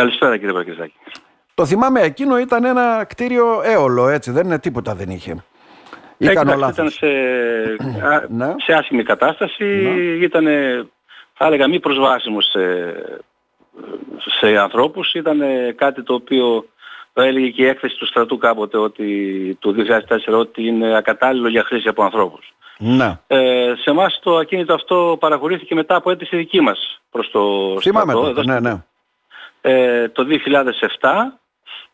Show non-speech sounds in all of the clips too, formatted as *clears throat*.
Καλησπέρα κύριε Παρκεζάκη. Το θυμάμαι εκείνο ήταν ένα κτίριο έολο έτσι δεν είναι τίποτα δεν είχε. Ή ήταν σε, *clears throat* ναι. σε άσχημη κατάσταση, ναι. ήταν θα έλεγα μη προσβάσιμος σε, σε ανθρώπους, ήταν κάτι το οποίο το έλεγε και η έκθεση του στρατού κάποτε ότι το 2004 ότι είναι ακατάλληλο για χρήση από ανθρώπους. Ναι. Ε, σε εμάς το ακίνητο αυτό παραχωρήθηκε μετά από αίτηση δική μας προς το Θυμάμαι στρατό. ναι, ναι. Ε, το 2007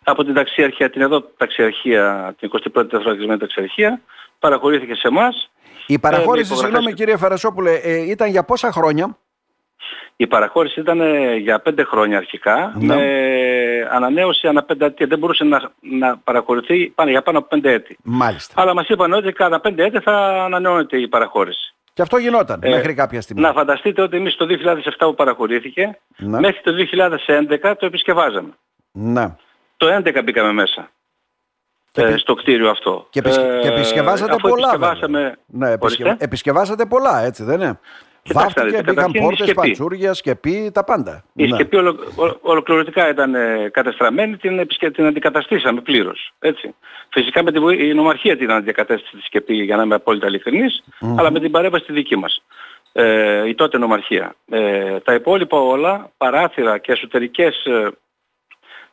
από την ταξιαρχία, την εδώ ταξιαρχία, την 21η τεθροκρισμένη ταξιαρχία, παραχωρήθηκε σε εμάς. Η παραχώρηση, ε, συγγνώμη κύριε Φαρασόπουλε, ε, ήταν για πόσα χρόνια; Η παραχώρηση ήταν ε, για πέντε χρόνια αρχικά, ναι. με ανανέωση ανά πέντε έτη. Δεν μπορούσε να, να παραχωρηθεί πάνω, για πάνω από πέντε έτη. Μάλιστα. Αλλά μας είπαν ότι κατά πέντε έτη θα ανανεώνεται η παραχώρηση. Και αυτό γινόταν ε, μέχρι κάποια στιγμή. Να φανταστείτε ότι εμείς το 2007 που παραχωρήθηκε, ναι. μέχρι το 2011 το επισκευάζαμε. Ναι. Το 2011 μπήκαμε μέσα. Ε, στο κτίριο αυτό. Και, επισκε... και επισκευάσατε πολλά. Επισκευάσαμε... Ναι, επισκε... επισκευάσατε πολλά, έτσι δεν είναι; Βάφτηκε, μπήκαν πόρτες, πατσούρια, σκεπή, τα πάντα. Η ναι. σκεπή ολο, ολοκληρωτικά ήταν ε, κατεστραμμένη, την, επισκε, την αντικαταστήσαμε πλήρως. Έτσι. Φυσικά με την η νομαρχία την αντικατέστησε τη σκεπή για να είμαι απόλυτα ειλικρινής, mm-hmm. αλλά με την παρέμβαση τη δική μας. Ε, η τότε νομαρχία. Ε, τα υπόλοιπα όλα, παράθυρα και εσωτερικές ε,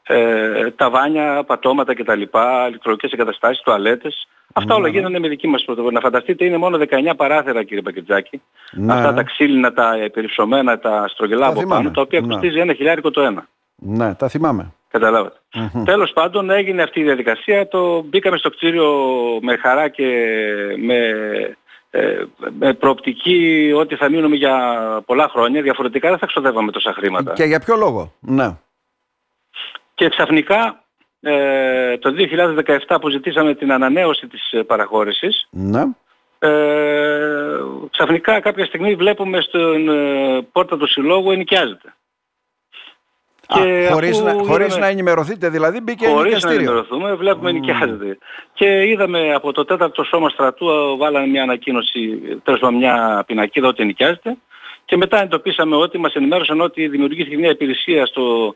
ε, ταβάνια, πατώματα κτλ. ηλεκτρονικές εγκαταστάσεις, τουαλέτες. Αυτά όλα γίνανε με δική μας πρωτοβουλία. Να φανταστείτε είναι μόνο 19 παράθυρα κύριε Πακετζάκη. Ναι. Αυτά τα ξύλινα, τα περιψωμένα, τα στρογγυλά από πάνω, τα οποία ναι. κοστίζει ένα χιλιάρικο το ένα. Ναι, τα θυμάμαι. Καταλάβατε. Mm-hmm. Τέλος πάντων έγινε αυτή η διαδικασία, το μπήκαμε στο κτίριο με χαρά και με, ε, με προοπτική ότι θα μείνουμε για πολλά χρόνια, διαφορετικά δεν θα ξοδεύαμε τόσα χρήματα. Και για ποιο λόγο, ναι. Και ξαφνικά ε, το 2017 που ζητήσαμε την ανανέωση της ε, παραχώρησης, ναι. ε, ξαφνικά κάποια στιγμή βλέπουμε στην ε, πόρτα του συλλόγου ενοικιάζεται. Α, και χωρίς, να, χωρίς να ενημερωθείτε δηλαδή μπήκε χωρίς ενοικιαστήριο. Χωρίς να ενημερωθούμε βλέπουμε mm. ενοικιάζεται. Και είδαμε από το τέταρτο σώμα στρατού βάλανε μια ανακοίνωση, τέλος πάντων μια πινακίδα ότι ενοικιάζεται. Και μετά εντοπίσαμε ότι μας ενημέρωσαν ότι δημιουργήθηκε μια υπηρεσία στο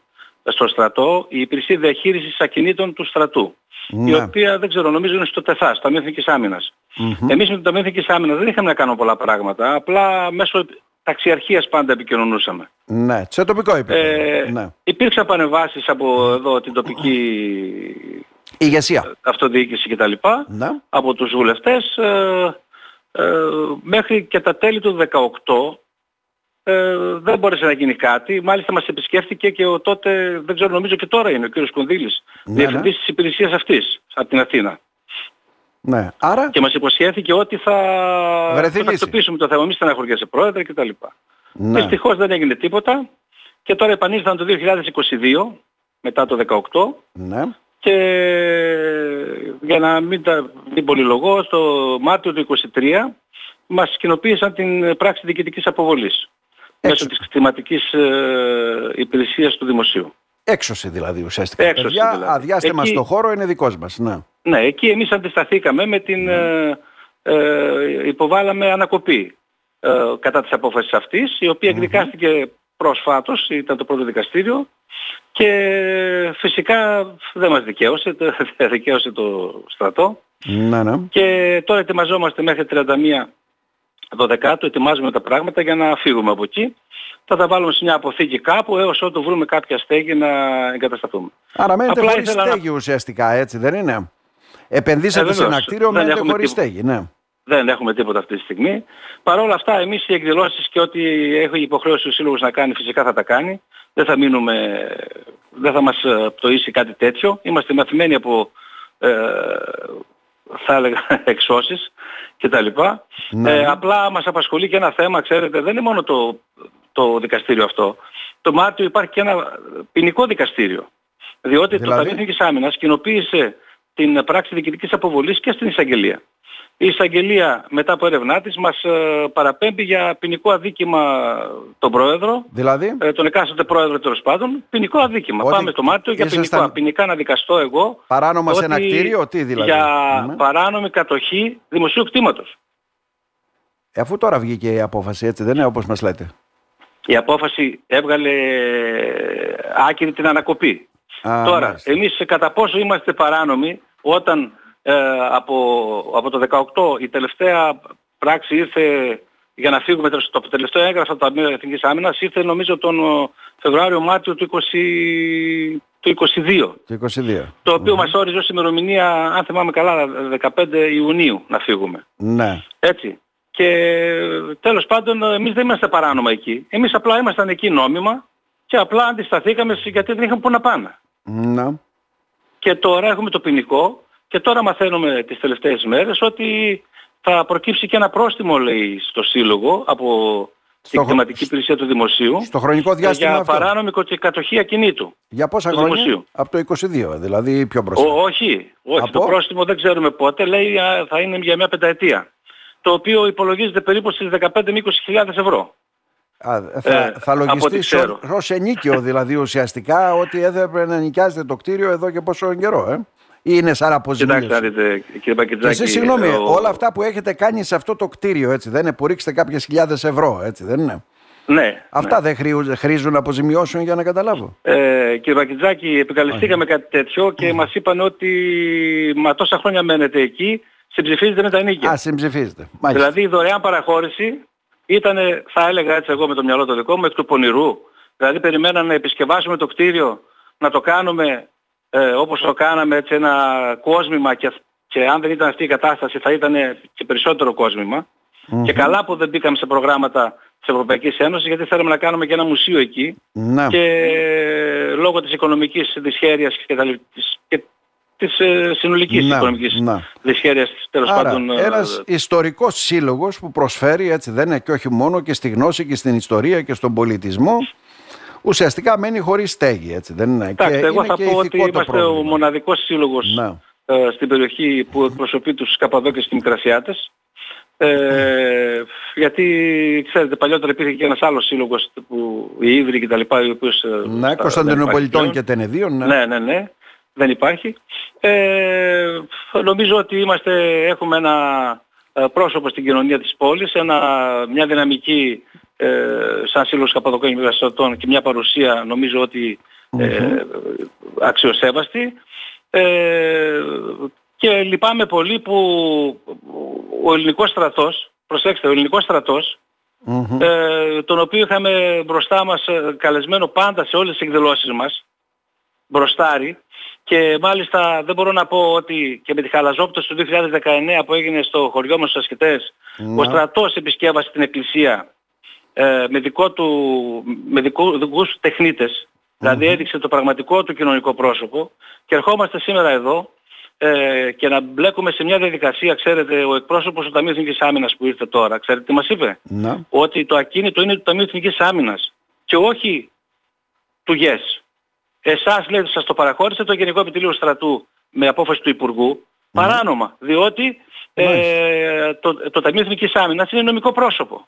στο στρατό η υπηρεσία διαχείρισης ακινήτων του στρατού. Η ναι. οποία δεν ξέρω, νομίζω είναι στο ΤΕΘΑ, στο Ταμείο Εθνικής Άμυνας. Mm-hmm. Εμείς με το Ταμείο Εθνικής Άμυνας δεν είχαμε να κάνουμε πολλά πράγματα, απλά μέσω ταξιαρχίας πάντα επικοινωνούσαμε. Ναι, σε τοπικό επίπεδο. Ε, ναι. Υπήρξαν πανεβάσεις από εδώ την τοπική ηγεσία, αυτοδιοίκηση κτλ. Ναι. Από τους βουλευτές ε, ε, μέχρι και τα τέλη του 2018 ε, δεν μπόρεσε να γίνει κάτι. Μάλιστα μας επισκέφθηκε και ο τότε, δεν ξέρω νομίζω και τώρα είναι ο κύριος Κονδύλης, ναι, διευθυντής ναι. της υπηρεσίας αυτής, από την Αθήνα. Ναι. Άρα... Και μας υποσχέθηκε ότι θα, θα τακτοποιήσουμε το θέμα. Εμείς στεναχωριέσαι πρόεδρε κτλ. Ναι. Δυστυχώς δεν έγινε τίποτα και τώρα επανήλθαν το 2022, μετά το 2018, ναι. και για να μην, τα, μην πολυλογώ, στο Μάρτιο του 2023 μας κοινοποίησαν την πράξη διοικητικής αποβολής μέσω της κτηματικής ε, υπηρεσίας του δημοσίου. Έξωση δηλαδή ουσιαστικά. Έξωση Παιδιά, δηλαδή. Αδειάστε εκεί... μας το χώρο, είναι δικός μας. Ναι, ναι εκεί εμείς αντισταθήκαμε με την... Ναι. Ε, ε, υποβάλαμε ανακοπή ε, κατά της απόφασης αυτής, η οποία εκδικάστηκε πρόσφατος, ήταν το πρώτο δικαστήριο και φυσικά δεν μας δικαίωσε, *laughs* δεν δικαίωσε το στρατό. Ναι, ναι. Και τώρα ετοιμαζόμαστε μέχρι 31 12 ετοιμάζουμε τα πράγματα για να φύγουμε από εκεί. Θα τα βάλουμε σε μια αποθήκη κάπου έως ότου βρούμε κάποια στέγη να εγκατασταθούμε. Άρα μένετε Απλά χωρίς στέγη να... ουσιαστικά έτσι δεν είναι; Επενδύσατε ε, σε ένα κτίριο, μένετε χωρίς στέγη. Ναι. Δεν έχουμε τίποτα αυτή τη στιγμή. Παρ' όλα αυτά εμείς οι εκδηλώσεις και ό,τι έχει υποχρέωση ο Σύλλογος να κάνει φυσικά θα τα κάνει. Δεν θα μείνουμε, δεν θα μας ε, πτωίσει κάτι τέτοιο. Είμαστε μαθημένοι από ε, θα έλεγα *laughs* εξώσεις κτλ. Ναι. Ε, απλά μας απασχολεί και ένα θέμα, ξέρετε, δεν είναι μόνο το, το δικαστήριο αυτό. Το Μάρτιο υπάρχει και ένα ποινικό δικαστήριο. Διότι δηλαδή... το Ταμείο Εθνικής Άμυνας κοινοποίησε την πράξη διοικητικής αποβολής και στην εισαγγελία. Η εισαγγελία μετά από έρευνά της μας ε, παραπέμπει για ποινικό αδίκημα τον πρόεδρο, δηλαδή; ε, τον εκάστοτε πρόεδρο τέλος πάντων, ποινικό αδίκημα. Ότι Πάμε στο Μάρτιο για ποινικό, ποινικά να δικαστώ εγώ. Παράνομα σε ένα κτίριο, τι δηλαδή; Για ναι. παράνομη κατοχή δημοσίου κτήματος. Ε, αφού τώρα βγήκε η απόφαση έτσι δεν είναι όπως μας λέτε; Η απόφαση έβγαλε άκυρη την ανακοπή. Τώρα, μάλιστα. εμείς κατά πόσο είμαστε παράνομοι όταν ε, από, από το 18 η τελευταία πράξη ήρθε για να φύγουμε το τελευταίο έγγραφο από τα Εθνικής Άμυνας ήρθε νομίζω τον Φεβρουάριο-Μάρτιο του, 20, του 22. Το, 22. το οποίο mm-hmm. μας όριζε ως ημερομηνία, αν θυμάμαι καλά, 15 Ιουνίου να φύγουμε. Ναι. Έτσι. Και τέλος πάντων εμείς δεν είμαστε παράνομα εκεί. Εμείς απλά ήμασταν εκεί νόμιμα και απλά αντισταθήκαμε γιατί δεν είχαμε πού να πάμε. Ναι. Και τώρα έχουμε το ποινικό και τώρα μαθαίνουμε τις τελευταίες μέρες ότι θα προκύψει και ένα πρόστιμο λέει στο Σύλλογο από στην κλιματική υπηρεσία του Δημοσίου στο χρονικό διάστημα για αυτό. παράνομη κατοχή ακινήτου. Για πόσα χρόνια; Δημοσίου. Από το 22, δηλαδή πιο μπροστά. Ο, όχι, όχι. Από... Το πρόστιμο δεν ξέρουμε πότε. Λέει θα είναι για μια πενταετία. Το οποίο υπολογίζεται περίπου στις 15 με 20 ευρώ. Α, θα, ε, θα λογιστεί ως ενίκιο δηλαδή ουσιαστικά ότι έπρεπε να νοικιάζετε το κτίριο εδώ και πόσο καιρό. Ε; Ή είναι σαν αποζημίωση. Κοιτάξτε, δείτε, κύριε Πακετζάκη. Εσείς, συγγνώμη, ο... όλα αυτά που έχετε κάνει σε αυτό το κτίριο, έτσι, δεν είναι που ρίξετε κάποιες χιλιάδες ευρώ, έτσι, δεν είναι; Ναι. Αυτά ναι. δεν χρήζουν, αποζημιώσεων για να καταλάβω. Ε, κύριε Πακετζάκη, επικαλεστήκαμε κάτι τέτοιο και μας είπαν ότι μα τόσα χρόνια μένετε εκεί, συμψηφίζετε με τα νίκια. Α, συμψηφίζετε. Δηλαδή η δωρεάν παραχώρηση ήταν, θα έλεγα έτσι εγώ με το μυαλό το δικό μου, εκ του πονηρού. Δηλαδή περιμέναν να επισκευάσουμε το κτίριο, να το κάνουμε ε, όπως το κάναμε έτσι ένα κόσμημα και, και αν δεν ήταν αυτή η κατάσταση θα ήταν και περισσότερο Και καλά που δεν μπήκαμε σε προγράμματα της Ευρωπαϊκής Ένωσης γιατί θέλαμε να κάνουμε και ένα μουσείο εκεί ναι. και λόγω της οικονομικής δυσχέρειας και, τα, της, και της ε, συνολικής ναι, οικονομικής ναι. δυσχέρειας τέλος Άρα, πάντων. Ε, ένας ιστορικός σύλλογος που προσφέρει έτσι δεν είναι και όχι μόνο και στη γνώση και στην ιστορία και στον πολιτισμό ουσιαστικά μένει χωρίς στέγη, έτσι δεν είναι; Εντάξει, εγώ θα πω ότι είμαστε ο μοναδικός σύλλογος ναι. ε, στην περιοχή που εκπροσωπεί τους Καπαδόκες και Μικρασιάτες. Ε, γιατί ξέρετε παλιότερα υπήρχε και ένας άλλος σύλλογος που οι Ήβροι και τα λοιπά οι οποίους ε, Ναι, Κωνσταντινοπολιτών και Τενεδίων ναι. ναι, ναι, ναι, δεν υπάρχει ε, νομίζω ότι είμαστε, έχουμε ένα ε, πρόσωπο στην κοινωνία της πόλης ένα, μια δυναμική ε, σαν σύλλογος Καπαδοκόνιου Μεγαστατών και μια παρουσία νομίζω ότι ε, αξιοσέβαστη. Ε, και λυπάμαι πολύ που ο ελληνικός στρατός, προσέξτε, ο ελληνικός ε, τον οποίο είχαμε μπροστά μας ε, καλεσμένο πάντα σε όλες τις εκδηλώσεις μας, μπροστάρι, και μάλιστα δεν μπορώ να πω ότι και με τη χαλαζόπτωση του 2019 που έγινε στο χωριό μας στους Ασκητές, ο στρατός επισκέβασε την εκκλησία ε, με, δικό του, με δικό, δικούς του τεχνίτες, δηλαδή έδειξε το πραγματικό του κοινωνικό πρόσωπο και ερχόμαστε σήμερα εδώ ε, και να μπλέκουμε σε μια διαδικασία, ξέρετε, ο εκπρόσωπος του Ταμείου Εθνικής Άμυνας που ήρθε τώρα, ξέρετε τι μας είπε, να. ότι το ακίνητο είναι του Ταμείου Εθνικής Άμυνας και όχι του ΓΕΣ. Εσάς λέει σας το παραχώρησε το Γενικό Επιτελείο Στρατού με απόφαση του Υπουργού, παράνομα, διότι ε, το, το Ταμείο Εθνικής Άμυνας είναι νομικό πρόσωπο.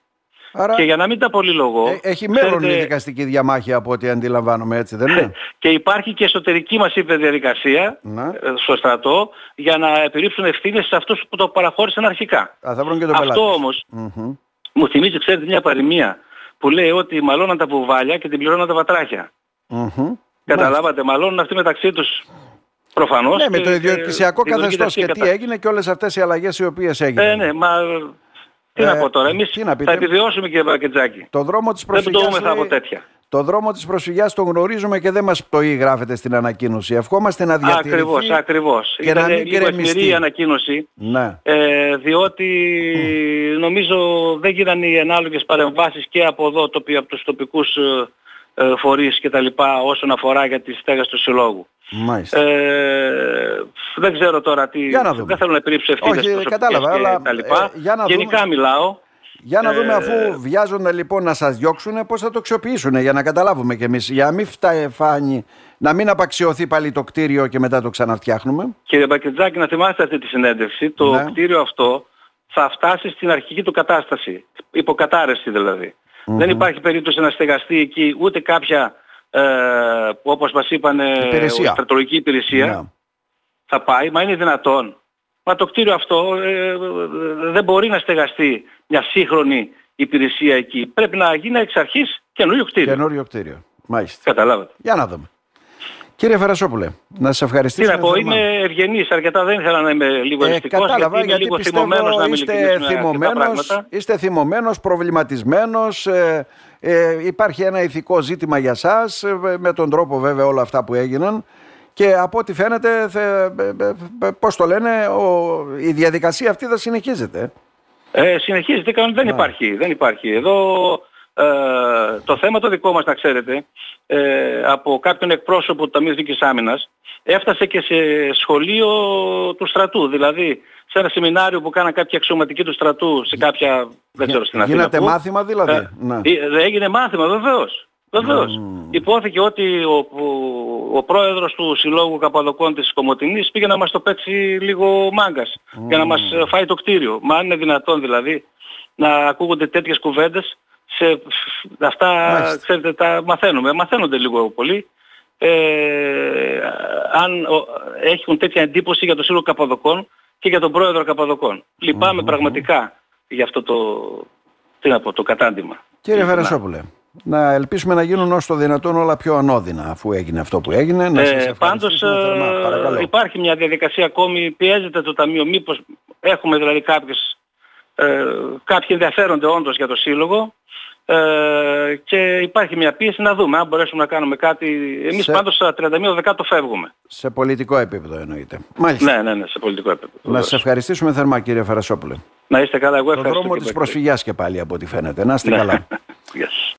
Άρα... Και για να μην τα πολυλογώ... Ε, έχει μέλλον ξέρετε... η δικαστική διαμάχη από ό,τι αντιλαμβάνομαι έτσι δεν είναι; *laughs* και υπάρχει και εσωτερική μας είπε διαδικασία ε, στο στρατό για να επιρρύψουν ευθύνες σε αυτούς που το παραχώρησαν αρχικά. Α, θα και το Αυτό όμως mm-hmm. μου θυμίζει ξέρετε μια παροιμία που λέει ότι μαλώναν τα βουβάλια και την πληρώναν τα βατράχια. Mm-hmm. Καταλάβατε, μαλώνουν αυτοί μεταξύ τους προφανώς. Ναι, με το ιδιοκτησιακό καθεστώς και τι έγινε και όλες αυτές οι αλλαγές οι οποίες έγιναν. Ε, ναι, μα τι να ε, πω τώρα, εμείς θα επιβιώσουμε κύριε Βαρκετζάκη. Το δρόμο της προσφυγιάς, Δεν το από τέτοια. Το δρόμο της προσφυγιάς το γνωρίζουμε και δεν μας το γράφεται στην ανακοίνωση. Ευχόμαστε να διατηρηθεί. Ακριβώς, ακριβώς. Και Ήταν να μην λίγο η ανακοίνωση. Ναι. Ε, διότι νομίζω δεν γίνανε οι ανάλογες παρεμβάσεις και από εδώ από τους τοπικούς ε, ε, φορείς και τα λοιπά όσον αφορά για τη στέγαση του συλλόγου. Μάλιστα. Ε, δεν ξέρω τώρα τι... Για να δούμε. Δεν θέλω να επιρρύψω ευθύνες Όχι, κατάλαβα, και αλλά, τα λοιπά. Ε, για να Γενικά δούμε. μιλάω. Για να δούμε, αφού ε, βιάζονται λοιπόν να σας διώξουν, πώς θα το αξιοποιήσουν για να καταλάβουμε κι εμείς. Για να μην φτάνει, να μην απαξιωθεί πάλι το κτίριο και μετά το ξαναφτιάχνουμε. Κύριε Μπακετζάκη, να θυμάστε αυτή τη συνέντευξη. Το ναι. κτίριο αυτό θα φτάσει στην αρχική του κατάσταση. Υποκατάρρευση δηλαδή. Δεν υπάρχει περίπτωση να στεγαστεί εκεί ούτε κάποια, ε, όπως μας είπαν, υπηρεσία. στρατολογική υπηρεσία. Ναι. Θα πάει, μα είναι δυνατόν. Μα το κτίριο αυτό ε, δεν μπορεί να στεγαστεί μια σύγχρονη υπηρεσία εκεί. Πρέπει να γίνει εξ αρχής καινούριο κτίριο. Καινούριο κτίριο. Μάλιστα. Καταλάβατε. Για να δούμε. Κύριε Φερασόπουλε, να σας ευχαριστήσω. Τι να πω, είμαι ευγενής αρκετά, δεν ήθελα να είμαι λίγο ε, κατάλαβα, γιατί, είμαι λίγο θυμωμένος να είστε θυμωμένος, είστε θυμωμένος, προβληματισμένος, ε, ε, υπάρχει ένα ηθικό ζήτημα για σας, ε, με τον τρόπο βέβαια όλα αυτά που έγιναν. Και από ό,τι φαίνεται, θε, πώς το λένε, ο, η διαδικασία αυτή θα συνεχίζεται. Ε, συνεχίζεται, δεν υπάρχει, δεν υπάρχει. Εδώ ε, το θέμα το δικό μας, να ξέρετε, ε, από κάποιον εκπρόσωπο του Ταμείου Δίκης Άμυνας, έφτασε και σε σχολείο του στρατού. Δηλαδή, σε ένα σεμινάριο που κάναν κάποια αξιωματικοί του στρατού, σε κάποια, δεν ξέρω στην Αθήνα. Γίνεται μάθημα δηλαδή; Ε, ναι. Ε, έγινε μάθημα, βεβαίως. Βεβαίως. Mm. Υπόθηκε ότι ο, ο, ο, πρόεδρος του Συλλόγου Καπαδοκών της Κομωτινής πήγε να μας το παίξει λίγο μάγκας mm. για να μας φάει το κτίριο. Μα αν είναι δυνατόν δηλαδή να ακούγονται τέτοιες κουβέντες σε αυτά ξέρετε τα μαθαίνουμε. Μαθαίνονται λίγο πολύ. Ε, αν ο, έχουν τέτοια εντύπωση για το Σύλλογο Καπαδοκών και για τον πρόεδρο Καπαδοκών. πραγματικά για αυτό το, τι να πω, το κατάντημα. Κύριε Βερασόπουλε, να ελπίσουμε να γίνουν όσο το δυνατόν όλα πιο ανώδυνα αφού έγινε αυτό που έγινε. Να ε, πάντως ε, υπάρχει μια διαδικασία ακόμη, πιέζεται το Ταμείο, μήπως έχουμε δηλαδή κάποιες, ε, κάποιοι ενδιαφέρονται όντως για το Σύλλογο ε, και υπάρχει μια πίεση να δούμε αν μπορέσουμε να κάνουμε κάτι. Εμείς σε... πάντως στα 31 Δεκάτο φεύγουμε. Σε πολιτικό επίπεδο εννοείται. Μάλιστα. Ναι, ναι, ναι, σε πολιτικό επίπεδο. Να σας ευχαριστήσουμε θερμά κύριε Φαρασόπουλε. Να είστε καλά, εγώ ευχαριστώ. Το δρόμο της προσφυγιάς και πάλι από ό,τι φαίνεται. Να είστε ναι. καλά. *laughs* Yes.